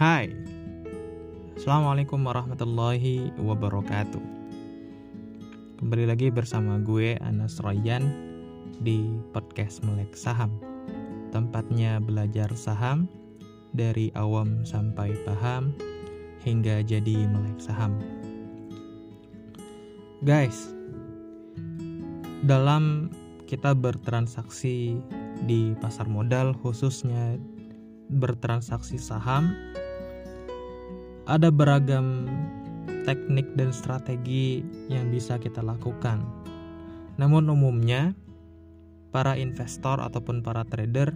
Hai. Assalamualaikum warahmatullahi wabarakatuh. Kembali lagi bersama gue Anas Royan Di podcast Melek Saham. Tempatnya belajar saham Dari awam sampai paham Hingga jadi melek saham. Guys Dalam kita bertransaksi di pasar modal khususnya bertransaksi saham ada beragam teknik dan strategi yang bisa kita lakukan. Namun umumnya para investor ataupun para trader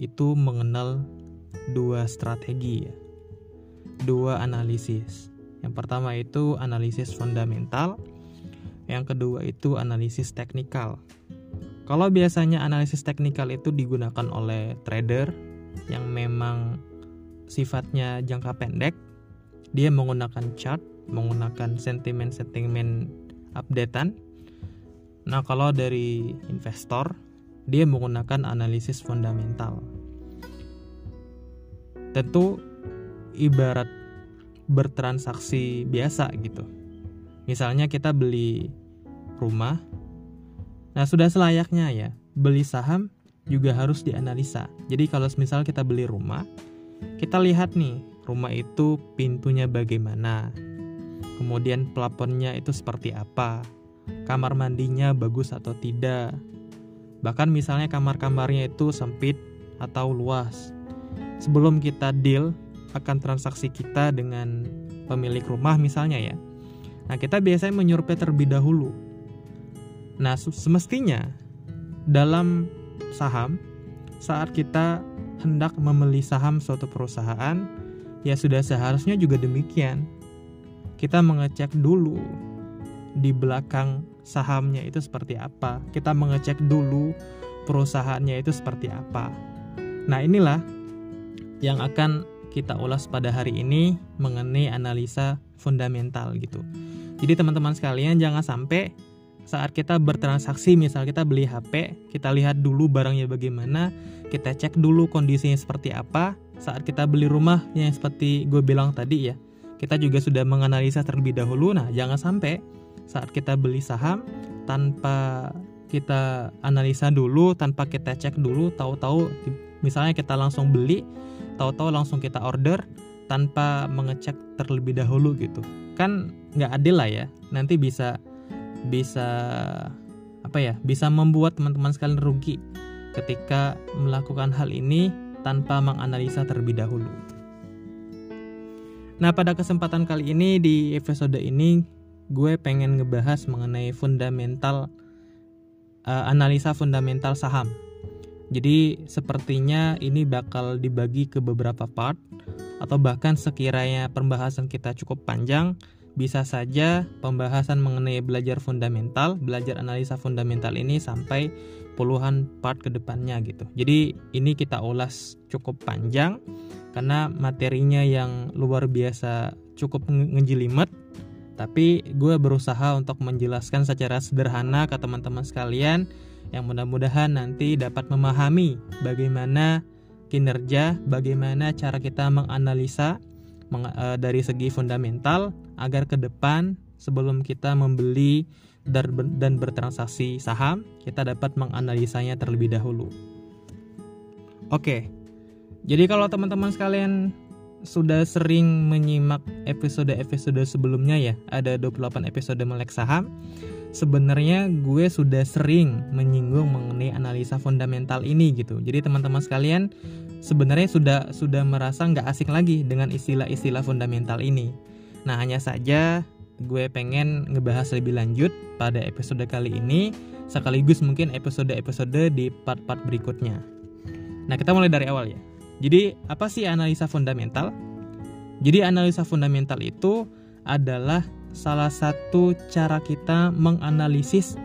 itu mengenal dua strategi ya. Dua analisis. Yang pertama itu analisis fundamental, yang kedua itu analisis teknikal. Kalau biasanya analisis teknikal itu digunakan oleh trader yang memang sifatnya jangka pendek, dia menggunakan chart, menggunakan sentimen-sentimen updatean. Nah, kalau dari investor, dia menggunakan analisis fundamental. Tentu ibarat bertransaksi biasa gitu. Misalnya kita beli rumah. Nah, sudah selayaknya ya, beli saham juga harus dianalisa. Jadi kalau misal kita beli rumah, kita lihat nih rumah itu pintunya bagaimana, kemudian plafonnya itu seperti apa, kamar mandinya bagus atau tidak, bahkan misalnya kamar-kamarnya itu sempit atau luas. Sebelum kita deal akan transaksi kita dengan pemilik rumah misalnya ya, nah kita biasanya menyurvei terlebih dahulu. Nah semestinya dalam saham saat kita hendak membeli saham suatu perusahaan Ya sudah seharusnya juga demikian. Kita mengecek dulu di belakang sahamnya itu seperti apa. Kita mengecek dulu perusahaannya itu seperti apa. Nah, inilah yang akan kita ulas pada hari ini mengenai analisa fundamental gitu. Jadi teman-teman sekalian jangan sampai saat kita bertransaksi misal kita beli HP, kita lihat dulu barangnya bagaimana, kita cek dulu kondisinya seperti apa, saat kita beli rumah yang seperti gue bilang tadi ya, kita juga sudah menganalisa terlebih dahulu. Nah, jangan sampai saat kita beli saham tanpa kita analisa dulu, tanpa kita cek dulu, tahu-tahu misalnya kita langsung beli, tahu-tahu langsung kita order tanpa mengecek terlebih dahulu gitu. Kan nggak adil lah ya. Nanti bisa bisa apa ya? Bisa membuat teman-teman sekalian rugi ketika melakukan hal ini tanpa menganalisa terlebih dahulu. Nah, pada kesempatan kali ini di episode ini gue pengen ngebahas mengenai fundamental uh, analisa fundamental saham. Jadi sepertinya ini bakal dibagi ke beberapa part atau bahkan sekiranya pembahasan kita cukup panjang, bisa saja pembahasan mengenai belajar fundamental, belajar analisa fundamental ini sampai puluhan part ke depannya gitu. Jadi ini kita ulas cukup panjang karena materinya yang luar biasa cukup ngejelimet tapi gue berusaha untuk menjelaskan secara sederhana ke teman-teman sekalian yang mudah-mudahan nanti dapat memahami bagaimana kinerja, bagaimana cara kita menganalisa dari segi fundamental agar ke depan sebelum kita membeli dan bertransaksi saham, kita dapat menganalisanya terlebih dahulu. Oke, jadi kalau teman-teman sekalian sudah sering menyimak episode-episode sebelumnya ya, ada 28 episode melek saham. Sebenarnya gue sudah sering menyinggung mengenai analisa fundamental ini gitu. Jadi teman-teman sekalian sebenarnya sudah sudah merasa nggak asing lagi dengan istilah-istilah fundamental ini. Nah hanya saja gue pengen ngebahas lebih lanjut pada episode kali ini sekaligus mungkin episode-episode di part-part berikutnya. Nah, kita mulai dari awal ya. Jadi, apa sih analisa fundamental? Jadi, analisa fundamental itu adalah salah satu cara kita menganalisis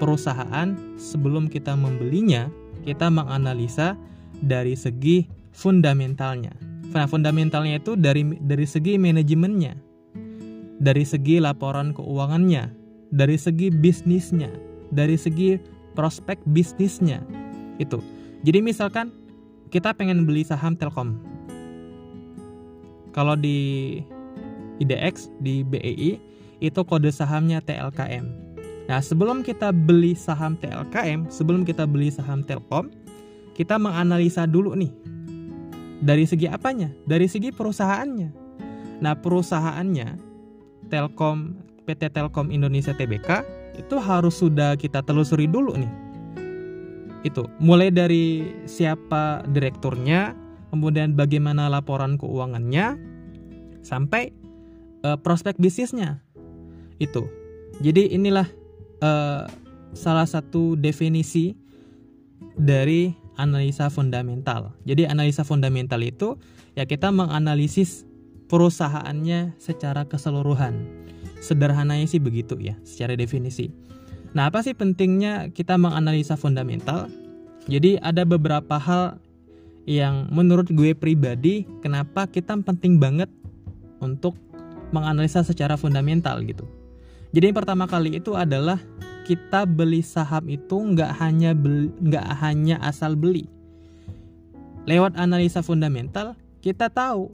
perusahaan sebelum kita membelinya, kita menganalisa dari segi fundamentalnya. Nah, fundamentalnya itu dari dari segi manajemennya dari segi laporan keuangannya, dari segi bisnisnya, dari segi prospek bisnisnya. Itu. Jadi misalkan kita pengen beli saham Telkom. kalau di IDX di BEI itu kode sahamnya TLKM. Nah, sebelum kita beli saham TLKM, sebelum kita beli saham Telkom, kita menganalisa dulu nih. Dari segi apanya? Dari segi perusahaannya. Nah, perusahaannya Telkom PT Telkom Indonesia Tbk itu harus sudah kita telusuri dulu nih. Itu mulai dari siapa direkturnya, kemudian bagaimana laporan keuangannya, sampai uh, prospek bisnisnya. Itu. Jadi inilah uh, salah satu definisi dari analisa fundamental. Jadi analisa fundamental itu ya kita menganalisis perusahaannya secara keseluruhan. Sederhananya sih begitu ya, secara definisi. Nah, apa sih pentingnya kita menganalisa fundamental? Jadi ada beberapa hal yang menurut gue pribadi kenapa kita penting banget untuk menganalisa secara fundamental gitu. Jadi yang pertama kali itu adalah kita beli saham itu nggak hanya nggak hanya asal beli. Lewat analisa fundamental kita tahu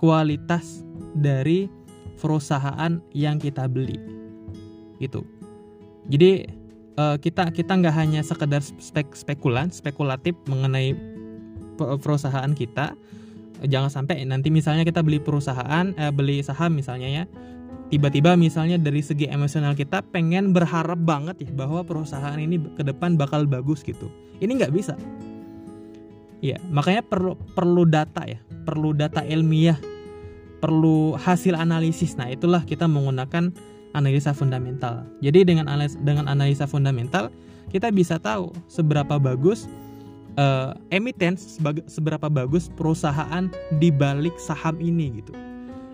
kualitas dari perusahaan yang kita beli. Gitu. Jadi uh, kita kita nggak hanya sekedar spek, spekulan, spekulatif mengenai perusahaan kita, jangan sampai nanti misalnya kita beli perusahaan eh, beli saham misalnya ya tiba-tiba misalnya dari segi emosional kita pengen berharap banget ya bahwa perusahaan ini ke depan bakal bagus gitu. Ini nggak bisa. Ya makanya perlu perlu data ya perlu data ilmiah perlu hasil analisis. Nah itulah kita menggunakan analisa fundamental. Jadi dengan analisa, dengan analisa fundamental kita bisa tahu seberapa bagus uh, emiten seberapa bagus perusahaan di balik saham ini gitu.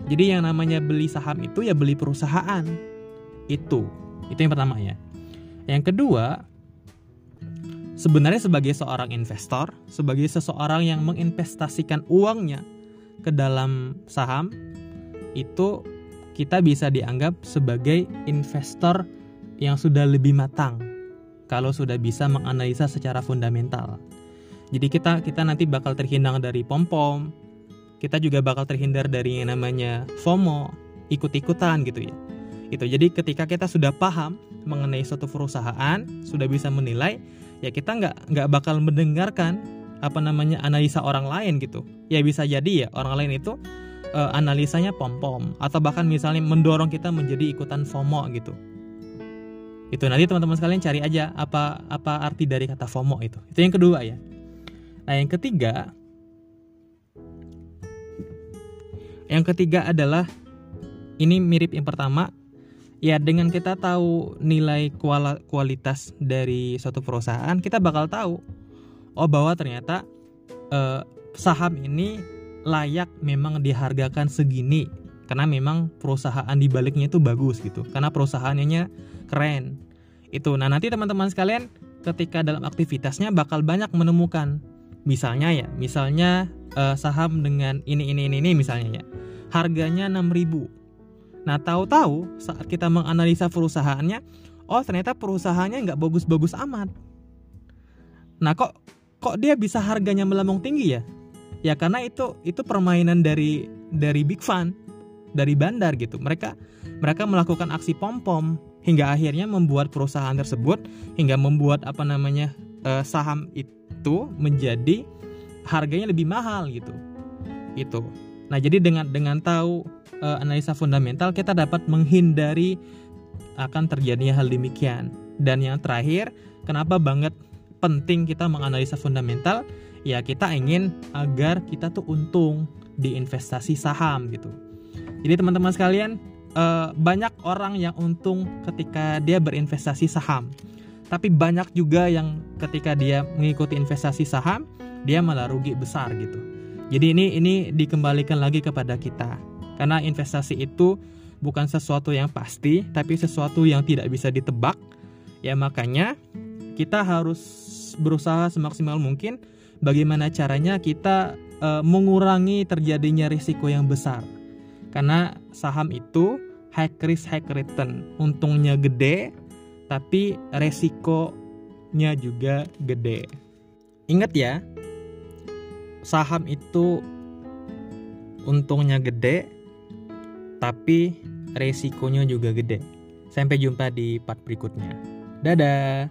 Jadi yang namanya beli saham itu ya beli perusahaan. Itu. Itu yang pertama ya. Yang kedua, sebenarnya sebagai seorang investor, sebagai seseorang yang menginvestasikan uangnya ke dalam saham, itu kita bisa dianggap sebagai investor yang sudah lebih matang kalau sudah bisa menganalisa secara fundamental. Jadi kita kita nanti bakal terhindar dari pom-pom. Kita juga bakal terhindar dari yang namanya FOMO, ikut-ikutan gitu ya. Itu. Jadi ketika kita sudah paham mengenai suatu perusahaan, sudah bisa menilai, ya kita nggak nggak bakal mendengarkan apa namanya analisa orang lain gitu. Ya bisa jadi ya orang lain itu uh, analisanya pom-pom atau bahkan misalnya mendorong kita menjadi ikutan FOMO gitu. Itu nanti teman-teman sekalian cari aja apa apa arti dari kata FOMO itu. Itu yang kedua ya. Nah, yang ketiga Yang ketiga adalah ini mirip yang pertama. Ya dengan kita tahu nilai kualitas dari suatu perusahaan kita bakal tahu oh bahwa ternyata eh, saham ini layak memang dihargakan segini. Karena memang perusahaan di baliknya itu bagus gitu. Karena perusahaannya keren. Itu. Nah nanti teman-teman sekalian ketika dalam aktivitasnya bakal banyak menemukan. Misalnya ya, misalnya uh, saham dengan ini ini ini ini misalnya ya. Harganya 6000. Nah, tahu-tahu saat kita menganalisa perusahaannya, oh ternyata perusahaannya nggak bagus-bagus amat. Nah, kok kok dia bisa harganya melambung tinggi ya? Ya karena itu itu permainan dari dari big fund, dari bandar gitu. Mereka mereka melakukan aksi pom-pom hingga akhirnya membuat perusahaan tersebut hingga membuat apa namanya uh, saham itu menjadi harganya lebih mahal gitu. Itu. Nah, jadi dengan dengan tahu e, analisa fundamental kita dapat menghindari akan terjadinya hal demikian. Dan yang terakhir, kenapa banget penting kita menganalisa fundamental? Ya, kita ingin agar kita tuh untung di investasi saham gitu. Jadi teman-teman sekalian, e, banyak orang yang untung ketika dia berinvestasi saham tapi banyak juga yang ketika dia mengikuti investasi saham dia malah rugi besar gitu. Jadi ini ini dikembalikan lagi kepada kita. Karena investasi itu bukan sesuatu yang pasti tapi sesuatu yang tidak bisa ditebak. Ya makanya kita harus berusaha semaksimal mungkin bagaimana caranya kita e, mengurangi terjadinya risiko yang besar. Karena saham itu high risk high return. Untungnya gede tapi resikonya juga gede. Ingat ya, saham itu untungnya gede, tapi resikonya juga gede. Sampai jumpa di part berikutnya. Dadah.